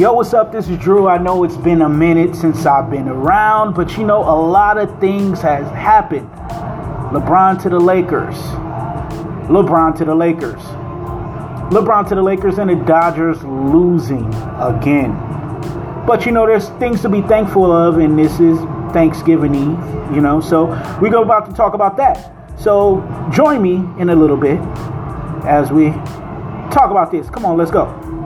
Yo, what's up? This is Drew. I know it's been a minute since I've been around, but you know, a lot of things has happened. LeBron to the Lakers. LeBron to the Lakers. LeBron to the Lakers and the Dodgers losing again. But you know, there's things to be thankful of, and this is Thanksgiving Eve, you know, so we go about to talk about that. So join me in a little bit as we talk about this. Come on, let's go.